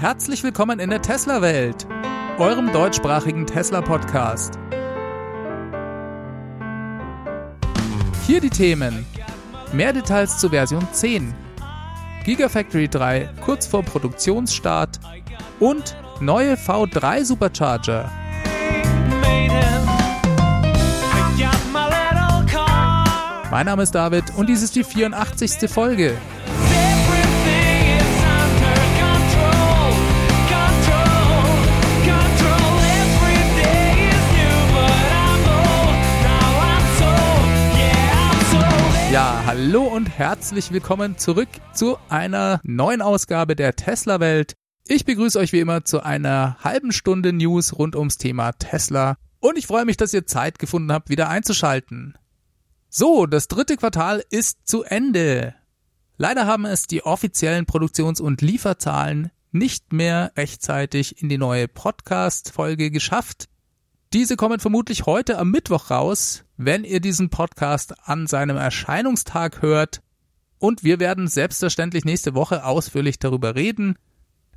Herzlich willkommen in der Tesla-Welt, eurem deutschsprachigen Tesla-Podcast. Hier die Themen. Mehr Details zur Version 10. Gigafactory 3 kurz vor Produktionsstart und neue V3 Supercharger. Mein Name ist David und dies ist die 84. Folge. Hallo und herzlich willkommen zurück zu einer neuen Ausgabe der Tesla Welt. Ich begrüße euch wie immer zu einer halben Stunde News rund ums Thema Tesla und ich freue mich, dass ihr Zeit gefunden habt, wieder einzuschalten. So, das dritte Quartal ist zu Ende. Leider haben es die offiziellen Produktions- und Lieferzahlen nicht mehr rechtzeitig in die neue Podcast-Folge geschafft. Diese kommen vermutlich heute am Mittwoch raus, wenn ihr diesen Podcast an seinem Erscheinungstag hört. Und wir werden selbstverständlich nächste Woche ausführlich darüber reden.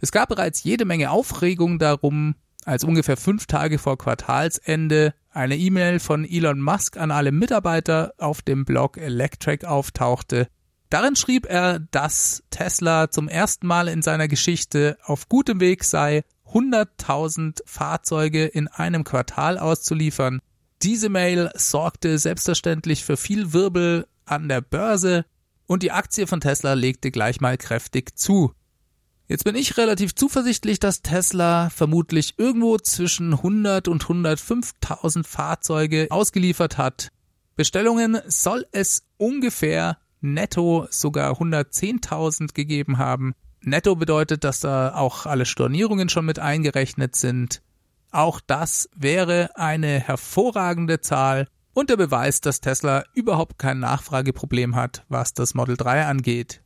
Es gab bereits jede Menge Aufregung darum, als ungefähr fünf Tage vor Quartalsende eine E-Mail von Elon Musk an alle Mitarbeiter auf dem Blog Electric auftauchte. Darin schrieb er, dass Tesla zum ersten Mal in seiner Geschichte auf gutem Weg sei, 100.000 Fahrzeuge in einem Quartal auszuliefern. Diese Mail sorgte selbstverständlich für viel Wirbel an der Börse und die Aktie von Tesla legte gleich mal kräftig zu. Jetzt bin ich relativ zuversichtlich, dass Tesla vermutlich irgendwo zwischen 100 und 105.000 Fahrzeuge ausgeliefert hat. Bestellungen soll es ungefähr netto sogar 110.000 gegeben haben. Netto bedeutet, dass da auch alle Stornierungen schon mit eingerechnet sind. Auch das wäre eine hervorragende Zahl und der Beweis, dass Tesla überhaupt kein Nachfrageproblem hat, was das Model 3 angeht.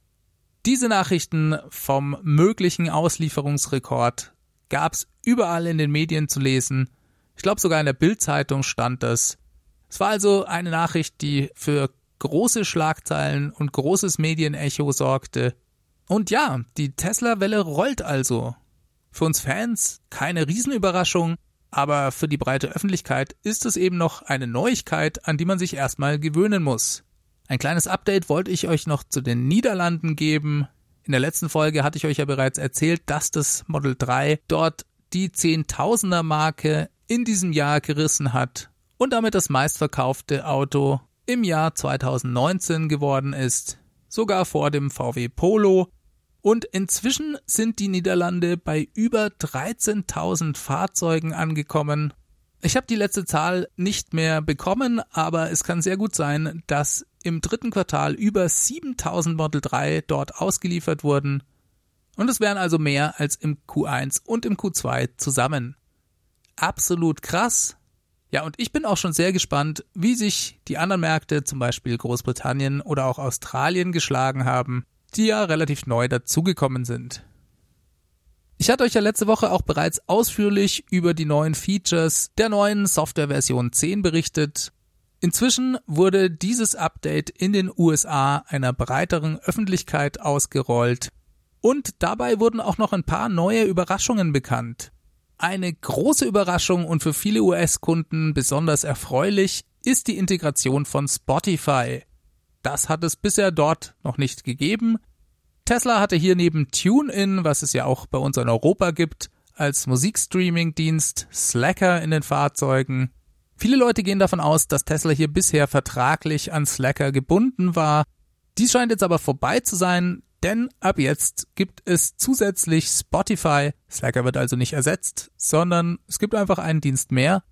Diese Nachrichten vom möglichen Auslieferungsrekord gab's überall in den Medien zu lesen. Ich glaube sogar in der Bildzeitung stand das. Es war also eine Nachricht, die für große Schlagzeilen und großes Medienecho sorgte. Und ja, die Tesla-Welle rollt also. Für uns Fans keine Riesenüberraschung, aber für die breite Öffentlichkeit ist es eben noch eine Neuigkeit, an die man sich erstmal gewöhnen muss. Ein kleines Update wollte ich euch noch zu den Niederlanden geben. In der letzten Folge hatte ich euch ja bereits erzählt, dass das Model 3 dort die Zehntausender Marke in diesem Jahr gerissen hat und damit das meistverkaufte Auto im Jahr 2019 geworden ist, sogar vor dem VW Polo und inzwischen sind die Niederlande bei über 13.000 Fahrzeugen angekommen. Ich habe die letzte Zahl nicht mehr bekommen, aber es kann sehr gut sein, dass im dritten Quartal über 7000 Model 3 dort ausgeliefert wurden. Und es wären also mehr als im Q1 und im Q2 zusammen. Absolut krass. Ja, und ich bin auch schon sehr gespannt, wie sich die anderen Märkte, zum Beispiel Großbritannien oder auch Australien, geschlagen haben die ja relativ neu dazugekommen sind. Ich hatte euch ja letzte Woche auch bereits ausführlich über die neuen Features der neuen Softwareversion 10 berichtet. Inzwischen wurde dieses Update in den USA einer breiteren Öffentlichkeit ausgerollt und dabei wurden auch noch ein paar neue Überraschungen bekannt. Eine große Überraschung und für viele US-Kunden besonders erfreulich ist die Integration von Spotify. Das hat es bisher dort noch nicht gegeben. Tesla hatte hier neben TuneIn, was es ja auch bei uns in Europa gibt, als Musikstreaming-Dienst Slacker in den Fahrzeugen. Viele Leute gehen davon aus, dass Tesla hier bisher vertraglich an Slacker gebunden war. Dies scheint jetzt aber vorbei zu sein, denn ab jetzt gibt es zusätzlich Spotify. Slacker wird also nicht ersetzt, sondern es gibt einfach einen Dienst mehr.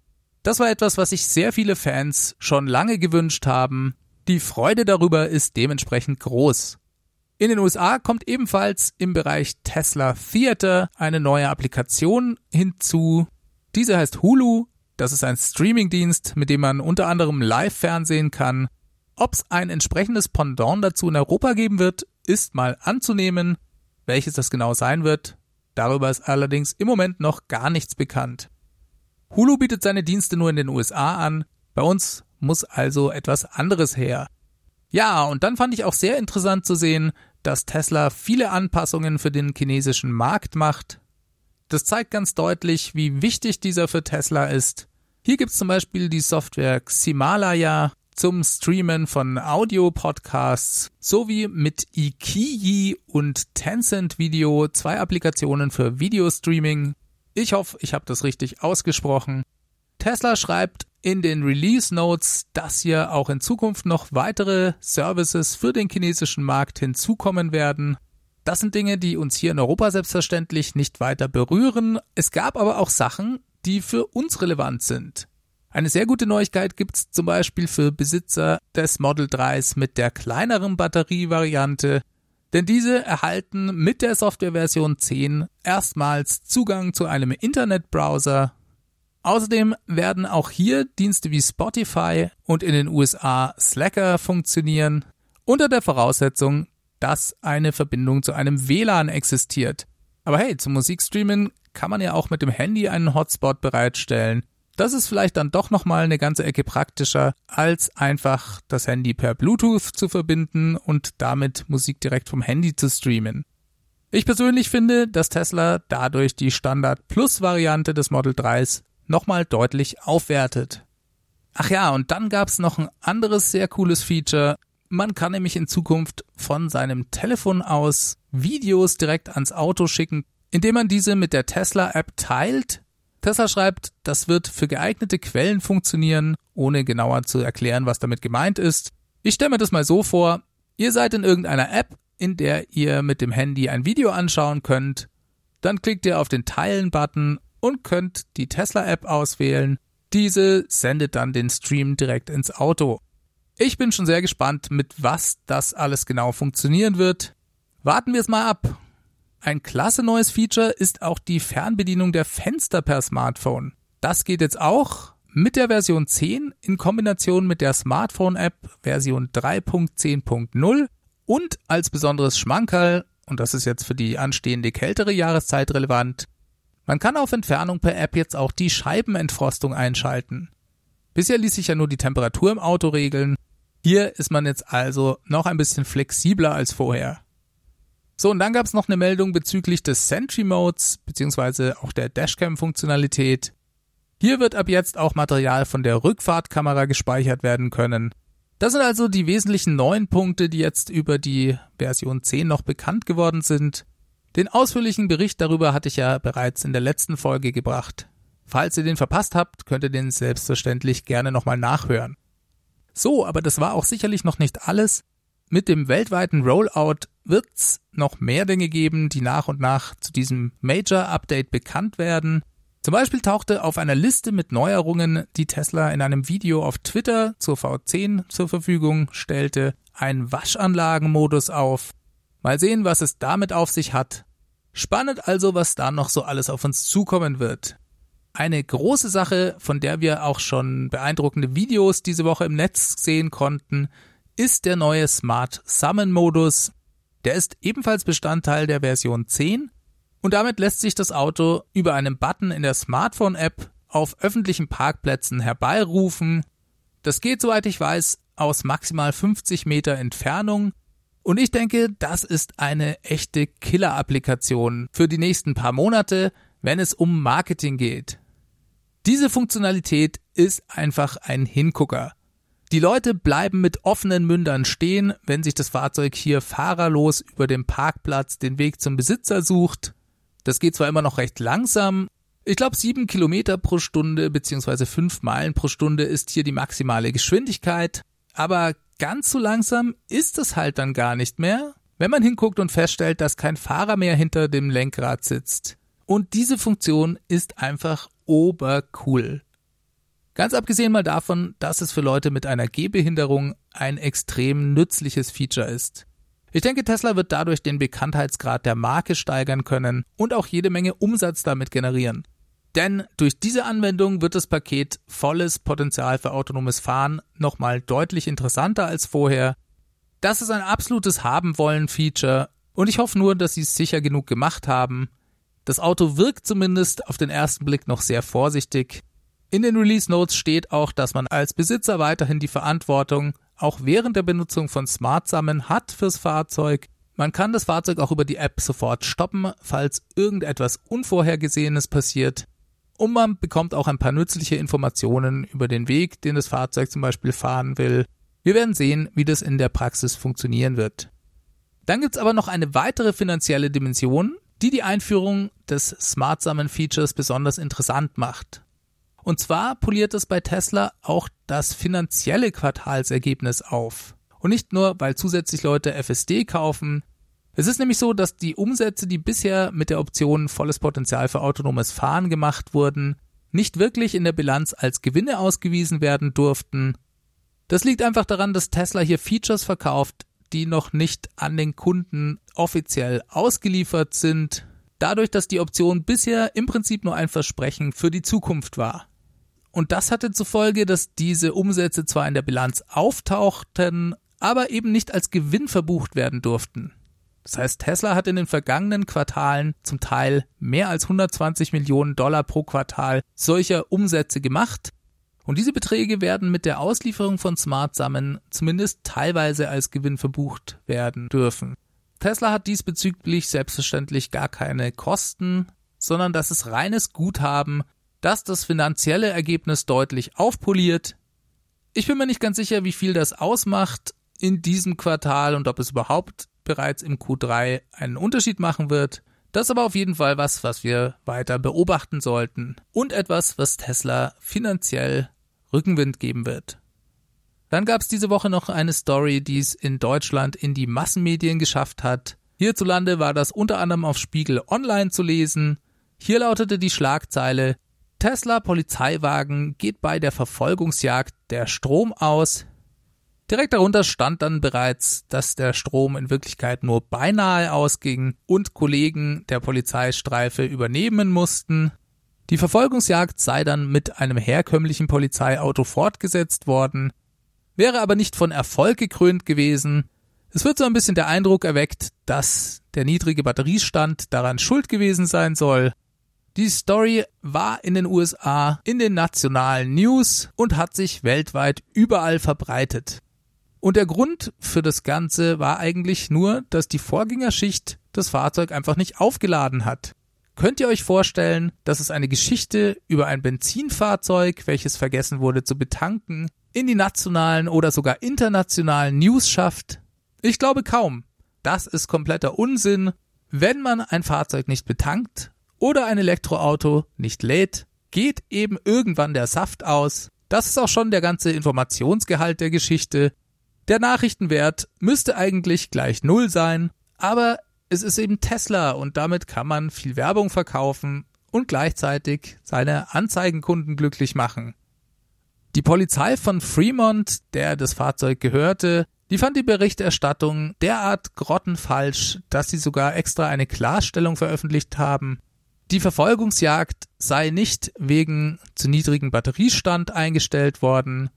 Das war etwas, was sich sehr viele Fans schon lange gewünscht haben. Die Freude darüber ist dementsprechend groß. In den USA kommt ebenfalls im Bereich Tesla Theater eine neue Applikation hinzu. Diese heißt Hulu. Das ist ein Streamingdienst, mit dem man unter anderem Live-Fernsehen kann. Ob es ein entsprechendes Pendant dazu in Europa geben wird, ist mal anzunehmen. Welches das genau sein wird, darüber ist allerdings im Moment noch gar nichts bekannt. Hulu bietet seine Dienste nur in den USA an. Bei uns muss also etwas anderes her. Ja, und dann fand ich auch sehr interessant zu sehen, dass Tesla viele Anpassungen für den chinesischen Markt macht. Das zeigt ganz deutlich, wie wichtig dieser für Tesla ist. Hier gibt's zum Beispiel die Software Ximalaya zum Streamen von Audio-Podcasts sowie mit Ikiyi und Tencent Video zwei Applikationen für Videostreaming. Ich hoffe, ich habe das richtig ausgesprochen. Tesla schreibt in den Release Notes, dass hier auch in Zukunft noch weitere Services für den chinesischen Markt hinzukommen werden. Das sind Dinge, die uns hier in Europa selbstverständlich nicht weiter berühren. Es gab aber auch Sachen, die für uns relevant sind. Eine sehr gute Neuigkeit gibt's zum Beispiel für Besitzer des Model 3s mit der kleineren Batterievariante, denn diese erhalten mit der Softwareversion 10 erstmals Zugang zu einem Internetbrowser. Außerdem werden auch hier Dienste wie Spotify und in den USA Slacker funktionieren, unter der Voraussetzung, dass eine Verbindung zu einem WLAN existiert. Aber hey, zum Musikstreamen kann man ja auch mit dem Handy einen Hotspot bereitstellen. Das ist vielleicht dann doch nochmal eine ganze Ecke praktischer, als einfach das Handy per Bluetooth zu verbinden und damit Musik direkt vom Handy zu streamen. Ich persönlich finde, dass Tesla dadurch die Standard Plus Variante des Model 3s nochmal deutlich aufwertet. Ach ja, und dann gab's noch ein anderes sehr cooles Feature. Man kann nämlich in Zukunft von seinem Telefon aus Videos direkt ans Auto schicken, indem man diese mit der Tesla-App teilt. Tesla schreibt, das wird für geeignete Quellen funktionieren, ohne genauer zu erklären, was damit gemeint ist. Ich stelle mir das mal so vor, ihr seid in irgendeiner App, in der ihr mit dem Handy ein Video anschauen könnt, dann klickt ihr auf den Teilen-Button und könnt die Tesla-App auswählen. Diese sendet dann den Stream direkt ins Auto. Ich bin schon sehr gespannt, mit was das alles genau funktionieren wird. Warten wir es mal ab. Ein klasse neues Feature ist auch die Fernbedienung der Fenster per Smartphone. Das geht jetzt auch mit der Version 10 in Kombination mit der Smartphone-App Version 3.10.0 und als besonderes Schmankerl, und das ist jetzt für die anstehende kältere Jahreszeit relevant, man kann auf Entfernung per App jetzt auch die Scheibenentfrostung einschalten. Bisher ließ sich ja nur die Temperatur im Auto regeln. Hier ist man jetzt also noch ein bisschen flexibler als vorher. So, und dann gab es noch eine Meldung bezüglich des Sentry Modes, beziehungsweise auch der Dashcam-Funktionalität. Hier wird ab jetzt auch Material von der Rückfahrtkamera gespeichert werden können. Das sind also die wesentlichen neuen Punkte, die jetzt über die Version 10 noch bekannt geworden sind. Den ausführlichen Bericht darüber hatte ich ja bereits in der letzten Folge gebracht. Falls ihr den verpasst habt, könnt ihr den selbstverständlich gerne nochmal nachhören. So, aber das war auch sicherlich noch nicht alles. Mit dem weltweiten Rollout wird's noch mehr Dinge geben, die nach und nach zu diesem Major Update bekannt werden. Zum Beispiel tauchte auf einer Liste mit Neuerungen, die Tesla in einem Video auf Twitter zur V10 zur Verfügung stellte, ein Waschanlagenmodus auf. Mal sehen, was es damit auf sich hat. Spannend also, was da noch so alles auf uns zukommen wird. Eine große Sache, von der wir auch schon beeindruckende Videos diese Woche im Netz sehen konnten, ist der neue Smart Summon Modus. Der ist ebenfalls Bestandteil der Version 10 und damit lässt sich das Auto über einen Button in der Smartphone-App auf öffentlichen Parkplätzen herbeirufen. Das geht, soweit ich weiß, aus maximal 50 Meter Entfernung. Und ich denke, das ist eine echte Killer-Applikation für die nächsten paar Monate, wenn es um Marketing geht. Diese Funktionalität ist einfach ein Hingucker. Die Leute bleiben mit offenen Mündern stehen, wenn sich das Fahrzeug hier fahrerlos über dem Parkplatz den Weg zum Besitzer sucht. Das geht zwar immer noch recht langsam, ich glaube sieben Kilometer pro Stunde beziehungsweise fünf Meilen pro Stunde ist hier die maximale Geschwindigkeit, aber ganz so langsam ist es halt dann gar nicht mehr, wenn man hinguckt und feststellt, dass kein Fahrer mehr hinter dem Lenkrad sitzt. Und diese Funktion ist einfach obercool. Ganz abgesehen mal davon, dass es für Leute mit einer Gehbehinderung ein extrem nützliches Feature ist. Ich denke, Tesla wird dadurch den Bekanntheitsgrad der Marke steigern können und auch jede Menge Umsatz damit generieren. Denn durch diese Anwendung wird das Paket volles Potenzial für autonomes Fahren nochmal deutlich interessanter als vorher. Das ist ein absolutes Haben-Wollen-Feature und ich hoffe nur, dass sie es sicher genug gemacht haben. Das Auto wirkt zumindest auf den ersten Blick noch sehr vorsichtig, in den Release Notes steht auch, dass man als Besitzer weiterhin die Verantwortung auch während der Benutzung von Smart Summon hat fürs Fahrzeug. Man kann das Fahrzeug auch über die App sofort stoppen, falls irgendetwas Unvorhergesehenes passiert. Und man bekommt auch ein paar nützliche Informationen über den Weg, den das Fahrzeug zum Beispiel fahren will. Wir werden sehen, wie das in der Praxis funktionieren wird. Dann gibt's aber noch eine weitere finanzielle Dimension, die die Einführung des Smart Summon Features besonders interessant macht. Und zwar poliert es bei Tesla auch das finanzielle Quartalsergebnis auf. Und nicht nur, weil zusätzlich Leute FSD kaufen. Es ist nämlich so, dass die Umsätze, die bisher mit der Option volles Potenzial für autonomes Fahren gemacht wurden, nicht wirklich in der Bilanz als Gewinne ausgewiesen werden durften. Das liegt einfach daran, dass Tesla hier Features verkauft, die noch nicht an den Kunden offiziell ausgeliefert sind, dadurch, dass die Option bisher im Prinzip nur ein Versprechen für die Zukunft war. Und das hatte zur Folge, dass diese Umsätze zwar in der Bilanz auftauchten, aber eben nicht als Gewinn verbucht werden durften. Das heißt, Tesla hat in den vergangenen Quartalen zum Teil mehr als 120 Millionen Dollar pro Quartal solcher Umsätze gemacht. Und diese Beträge werden mit der Auslieferung von Smart Summon zumindest teilweise als Gewinn verbucht werden dürfen. Tesla hat diesbezüglich selbstverständlich gar keine Kosten, sondern das ist reines Guthaben, das das finanzielle Ergebnis deutlich aufpoliert. Ich bin mir nicht ganz sicher, wie viel das ausmacht, in diesem Quartal und ob es überhaupt bereits im Q3 einen Unterschied machen wird. Das ist aber auf jeden Fall was, was wir weiter beobachten sollten und etwas, was Tesla finanziell Rückenwind geben wird. Dann gab es diese Woche noch eine Story, die es in Deutschland in die Massenmedien geschafft hat. Hierzulande war das unter anderem auf Spiegel Online zu lesen. Hier lautete die Schlagzeile Tesla Polizeiwagen geht bei der Verfolgungsjagd der Strom aus, Direkt darunter stand dann bereits, dass der Strom in Wirklichkeit nur beinahe ausging und Kollegen der Polizeistreife übernehmen mussten. Die Verfolgungsjagd sei dann mit einem herkömmlichen Polizeiauto fortgesetzt worden, wäre aber nicht von Erfolg gekrönt gewesen. Es wird so ein bisschen der Eindruck erweckt, dass der niedrige Batteriestand daran schuld gewesen sein soll. Die Story war in den USA in den nationalen News und hat sich weltweit überall verbreitet. Und der Grund für das Ganze war eigentlich nur, dass die Vorgängerschicht das Fahrzeug einfach nicht aufgeladen hat. Könnt ihr euch vorstellen, dass es eine Geschichte über ein Benzinfahrzeug, welches vergessen wurde zu betanken, in die nationalen oder sogar internationalen News schafft? Ich glaube kaum. Das ist kompletter Unsinn. Wenn man ein Fahrzeug nicht betankt oder ein Elektroauto nicht lädt, geht eben irgendwann der Saft aus. Das ist auch schon der ganze Informationsgehalt der Geschichte. Der Nachrichtenwert müsste eigentlich gleich Null sein, aber es ist eben Tesla und damit kann man viel Werbung verkaufen und gleichzeitig seine Anzeigenkunden glücklich machen. Die Polizei von Fremont, der das Fahrzeug gehörte, die fand die Berichterstattung derart grottenfalsch, dass sie sogar extra eine Klarstellung veröffentlicht haben. Die Verfolgungsjagd sei nicht wegen zu niedrigen Batteriestand eingestellt worden,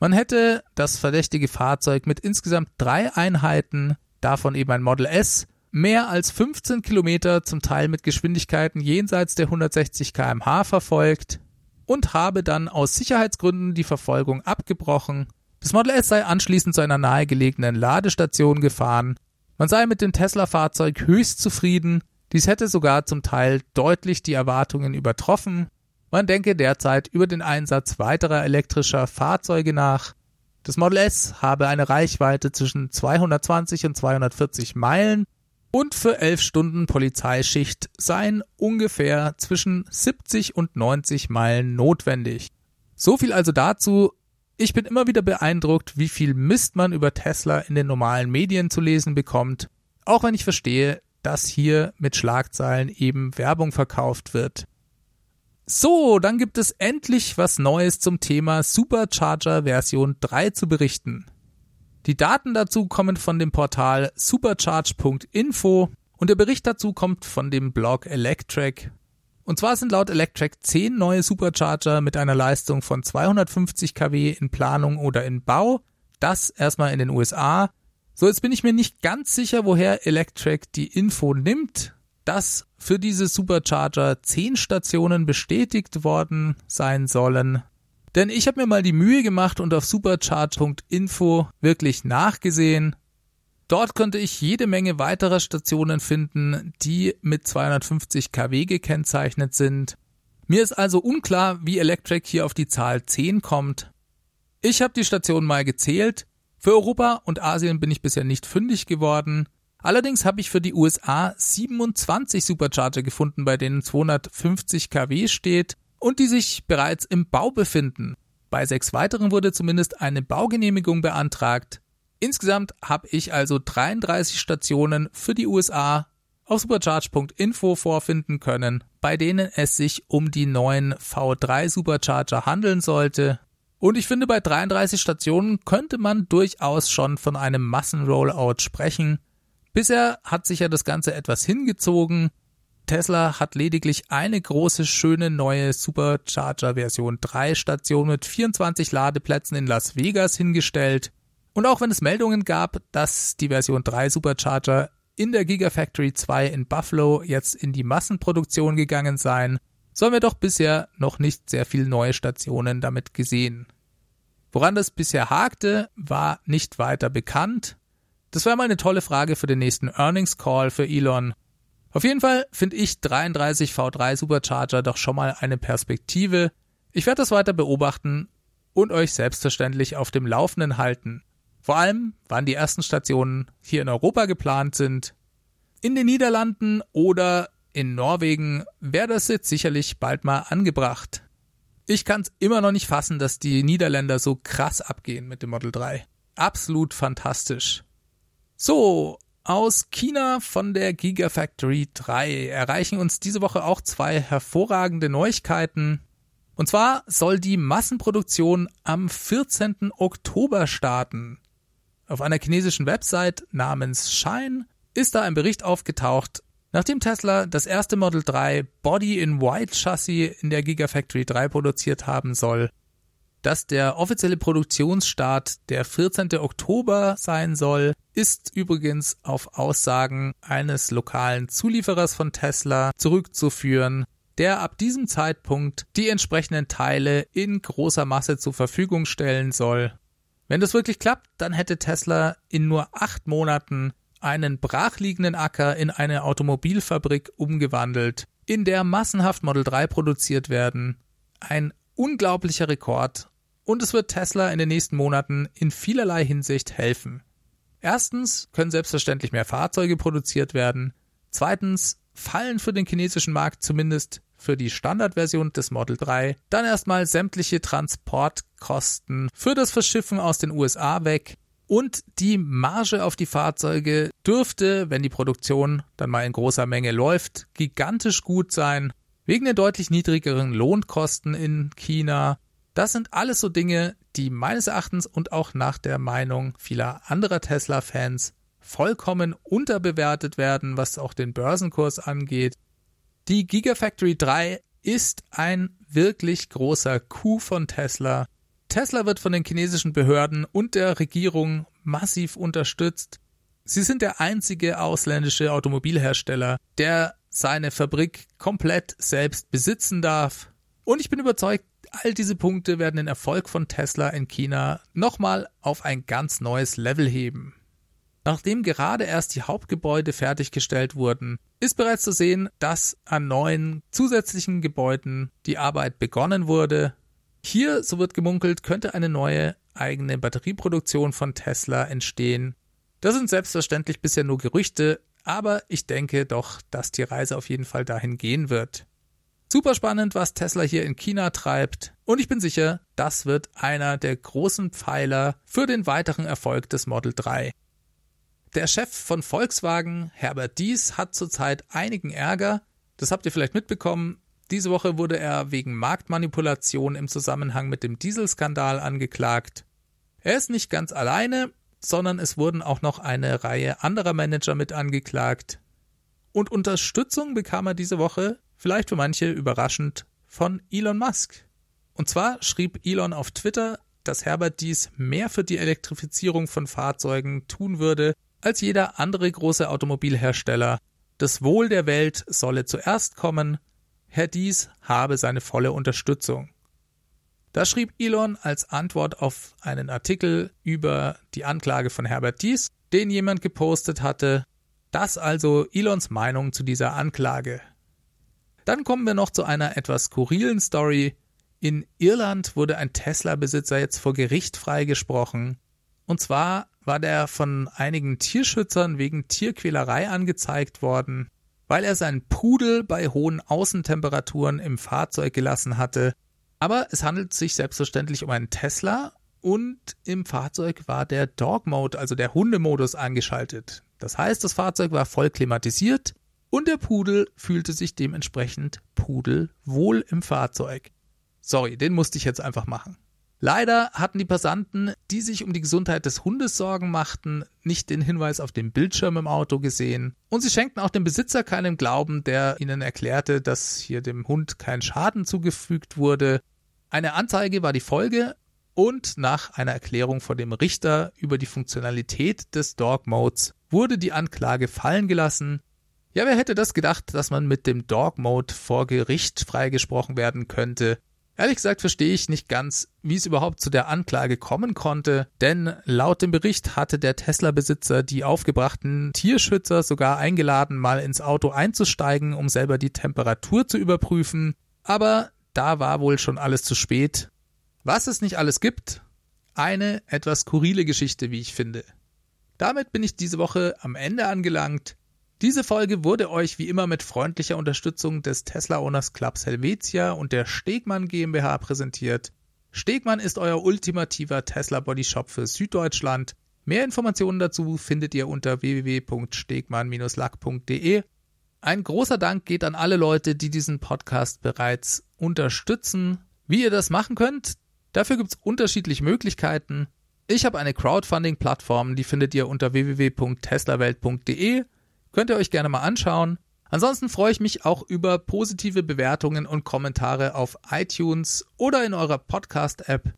man hätte das verdächtige Fahrzeug mit insgesamt drei Einheiten, davon eben ein Model S, mehr als 15 Kilometer, zum Teil mit Geschwindigkeiten jenseits der 160 kmh verfolgt und habe dann aus Sicherheitsgründen die Verfolgung abgebrochen. Das Model S sei anschließend zu einer nahegelegenen Ladestation gefahren. Man sei mit dem Tesla-Fahrzeug höchst zufrieden. Dies hätte sogar zum Teil deutlich die Erwartungen übertroffen. Man denke derzeit über den Einsatz weiterer elektrischer Fahrzeuge nach. Das Model S habe eine Reichweite zwischen 220 und 240 Meilen und für 11 Stunden Polizeischicht seien ungefähr zwischen 70 und 90 Meilen notwendig. So viel also dazu. Ich bin immer wieder beeindruckt, wie viel Mist man über Tesla in den normalen Medien zu lesen bekommt, auch wenn ich verstehe, dass hier mit Schlagzeilen eben Werbung verkauft wird. So, dann gibt es endlich was Neues zum Thema Supercharger Version 3 zu berichten. Die Daten dazu kommen von dem Portal supercharge.info und der Bericht dazu kommt von dem Blog Electrek. Und zwar sind laut Electrek 10 neue Supercharger mit einer Leistung von 250 kW in Planung oder in Bau. Das erstmal in den USA. So, jetzt bin ich mir nicht ganz sicher, woher Electrek die Info nimmt dass für diese Supercharger zehn Stationen bestätigt worden sein sollen. Denn ich habe mir mal die Mühe gemacht und auf supercharge.info wirklich nachgesehen. Dort konnte ich jede Menge weiterer Stationen finden, die mit 250 kW gekennzeichnet sind. Mir ist also unklar, wie Electric hier auf die Zahl 10 kommt. Ich habe die Stationen mal gezählt. Für Europa und Asien bin ich bisher nicht fündig geworden. Allerdings habe ich für die USA 27 Supercharger gefunden, bei denen 250 kW steht und die sich bereits im Bau befinden. Bei sechs weiteren wurde zumindest eine Baugenehmigung beantragt. Insgesamt habe ich also 33 Stationen für die USA auf supercharge.info vorfinden können, bei denen es sich um die neuen V3 Supercharger handeln sollte. Und ich finde, bei 33 Stationen könnte man durchaus schon von einem Massenrollout sprechen. Bisher hat sich ja das Ganze etwas hingezogen. Tesla hat lediglich eine große, schöne neue Supercharger Version 3 Station mit 24 Ladeplätzen in Las Vegas hingestellt. Und auch wenn es Meldungen gab, dass die Version 3 Supercharger in der Gigafactory 2 in Buffalo jetzt in die Massenproduktion gegangen seien, so haben wir doch bisher noch nicht sehr viele neue Stationen damit gesehen. Woran das bisher hakte, war nicht weiter bekannt. Das wäre mal eine tolle Frage für den nächsten Earnings Call für Elon. Auf jeden Fall finde ich 33 V3 Supercharger doch schon mal eine Perspektive. Ich werde das weiter beobachten und euch selbstverständlich auf dem Laufenden halten. Vor allem, wann die ersten Stationen hier in Europa geplant sind. In den Niederlanden oder in Norwegen wäre das jetzt sicherlich bald mal angebracht. Ich kann es immer noch nicht fassen, dass die Niederländer so krass abgehen mit dem Model 3. Absolut fantastisch. So, aus China von der Gigafactory 3 erreichen uns diese Woche auch zwei hervorragende Neuigkeiten. Und zwar soll die Massenproduktion am 14. Oktober starten. Auf einer chinesischen Website namens Shine ist da ein Bericht aufgetaucht, nachdem Tesla das erste Model 3 Body in White Chassis in der Gigafactory 3 produziert haben soll, dass der offizielle Produktionsstart der 14. Oktober sein soll, ist übrigens auf Aussagen eines lokalen Zulieferers von Tesla zurückzuführen, der ab diesem Zeitpunkt die entsprechenden Teile in großer Masse zur Verfügung stellen soll. Wenn das wirklich klappt, dann hätte Tesla in nur acht Monaten einen brachliegenden Acker in eine Automobilfabrik umgewandelt, in der massenhaft Model 3 produziert werden. Ein unglaublicher Rekord und es wird Tesla in den nächsten Monaten in vielerlei Hinsicht helfen. Erstens können selbstverständlich mehr Fahrzeuge produziert werden. Zweitens fallen für den chinesischen Markt zumindest für die Standardversion des Model 3 dann erstmal sämtliche Transportkosten für das Verschiffen aus den USA weg und die Marge auf die Fahrzeuge dürfte, wenn die Produktion dann mal in großer Menge läuft, gigantisch gut sein. Wegen der deutlich niedrigeren Lohnkosten in China. Das sind alles so Dinge, die meines Erachtens und auch nach der Meinung vieler anderer Tesla-Fans vollkommen unterbewertet werden, was auch den Börsenkurs angeht. Die Gigafactory 3 ist ein wirklich großer Coup von Tesla. Tesla wird von den chinesischen Behörden und der Regierung massiv unterstützt. Sie sind der einzige ausländische Automobilhersteller, der seine Fabrik komplett selbst besitzen darf. Und ich bin überzeugt, all diese Punkte werden den Erfolg von Tesla in China nochmal auf ein ganz neues Level heben. Nachdem gerade erst die Hauptgebäude fertiggestellt wurden, ist bereits zu sehen, dass an neuen zusätzlichen Gebäuden die Arbeit begonnen wurde. Hier, so wird gemunkelt, könnte eine neue eigene Batterieproduktion von Tesla entstehen. Das sind selbstverständlich bisher nur Gerüchte, aber ich denke doch, dass die Reise auf jeden Fall dahin gehen wird. Super spannend, was Tesla hier in China treibt, und ich bin sicher, das wird einer der großen Pfeiler für den weiteren Erfolg des Model 3. Der Chef von Volkswagen, Herbert Dies, hat zurzeit einigen Ärger. Das habt ihr vielleicht mitbekommen. Diese Woche wurde er wegen Marktmanipulation im Zusammenhang mit dem Dieselskandal angeklagt. Er ist nicht ganz alleine, sondern es wurden auch noch eine Reihe anderer Manager mit angeklagt. Und Unterstützung bekam er diese Woche, vielleicht für manche überraschend, von Elon Musk. Und zwar schrieb Elon auf Twitter, dass Herbert dies mehr für die Elektrifizierung von Fahrzeugen tun würde, als jeder andere große Automobilhersteller. Das Wohl der Welt solle zuerst kommen. Herr Dies habe seine volle Unterstützung. Da schrieb Elon als Antwort auf einen Artikel über die Anklage von Herbert Dies, den jemand gepostet hatte. Das also Elons Meinung zu dieser Anklage. Dann kommen wir noch zu einer etwas skurrilen Story. In Irland wurde ein Tesla-Besitzer jetzt vor Gericht freigesprochen. Und zwar war der von einigen Tierschützern wegen Tierquälerei angezeigt worden, weil er seinen Pudel bei hohen Außentemperaturen im Fahrzeug gelassen hatte. Aber es handelt sich selbstverständlich um einen Tesla und im Fahrzeug war der Dog Mode, also der Hundemodus, angeschaltet. Das heißt, das Fahrzeug war voll klimatisiert und der Pudel fühlte sich dementsprechend pudelwohl im Fahrzeug. Sorry, den musste ich jetzt einfach machen. Leider hatten die Passanten, die sich um die Gesundheit des Hundes Sorgen machten, nicht den Hinweis auf dem Bildschirm im Auto gesehen und sie schenkten auch dem Besitzer keinen Glauben, der ihnen erklärte, dass hier dem Hund kein Schaden zugefügt wurde. Eine Anzeige war die Folge und nach einer Erklärung von dem Richter über die Funktionalität des Dog Modes wurde die Anklage fallen gelassen. Ja, wer hätte das gedacht, dass man mit dem Dog Mode vor Gericht freigesprochen werden könnte? Ehrlich gesagt verstehe ich nicht ganz, wie es überhaupt zu der Anklage kommen konnte, denn laut dem Bericht hatte der Tesla-Besitzer die aufgebrachten Tierschützer sogar eingeladen, mal ins Auto einzusteigen, um selber die Temperatur zu überprüfen. Aber da war wohl schon alles zu spät was es nicht alles gibt, eine etwas skurrile Geschichte, wie ich finde. Damit bin ich diese Woche am Ende angelangt. Diese Folge wurde euch wie immer mit freundlicher Unterstützung des Tesla Owners Clubs Helvetia und der Stegmann GmbH präsentiert. Stegmann ist euer ultimativer Tesla Body Shop für Süddeutschland. Mehr Informationen dazu findet ihr unter www.stegmann-lack.de. Ein großer Dank geht an alle Leute, die diesen Podcast bereits unterstützen. Wie ihr das machen könnt, Dafür gibt es unterschiedliche Möglichkeiten. Ich habe eine Crowdfunding-Plattform, die findet ihr unter www.teslawelt.de. Könnt ihr euch gerne mal anschauen. Ansonsten freue ich mich auch über positive Bewertungen und Kommentare auf iTunes oder in eurer Podcast-App.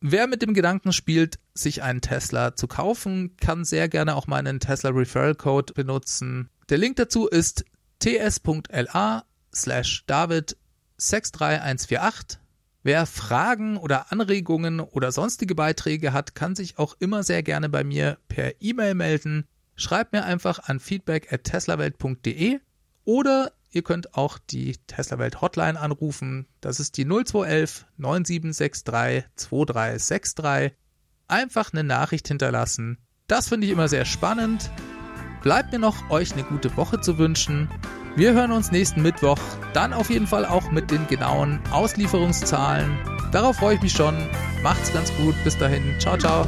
Wer mit dem Gedanken spielt, sich einen Tesla zu kaufen, kann sehr gerne auch meinen Tesla Referral Code benutzen. Der Link dazu ist ts.la slash david 63148 Wer Fragen oder Anregungen oder sonstige Beiträge hat, kann sich auch immer sehr gerne bei mir per E-Mail melden. Schreibt mir einfach an feedback at teslawelt.de oder ihr könnt auch die Teslawelt Hotline anrufen. Das ist die 0211 9763 2363. Einfach eine Nachricht hinterlassen. Das finde ich immer sehr spannend. Bleibt mir noch, euch eine gute Woche zu wünschen. Wir hören uns nächsten Mittwoch, dann auf jeden Fall auch mit den genauen Auslieferungszahlen. Darauf freue ich mich schon. Macht's ganz gut. Bis dahin. Ciao, ciao.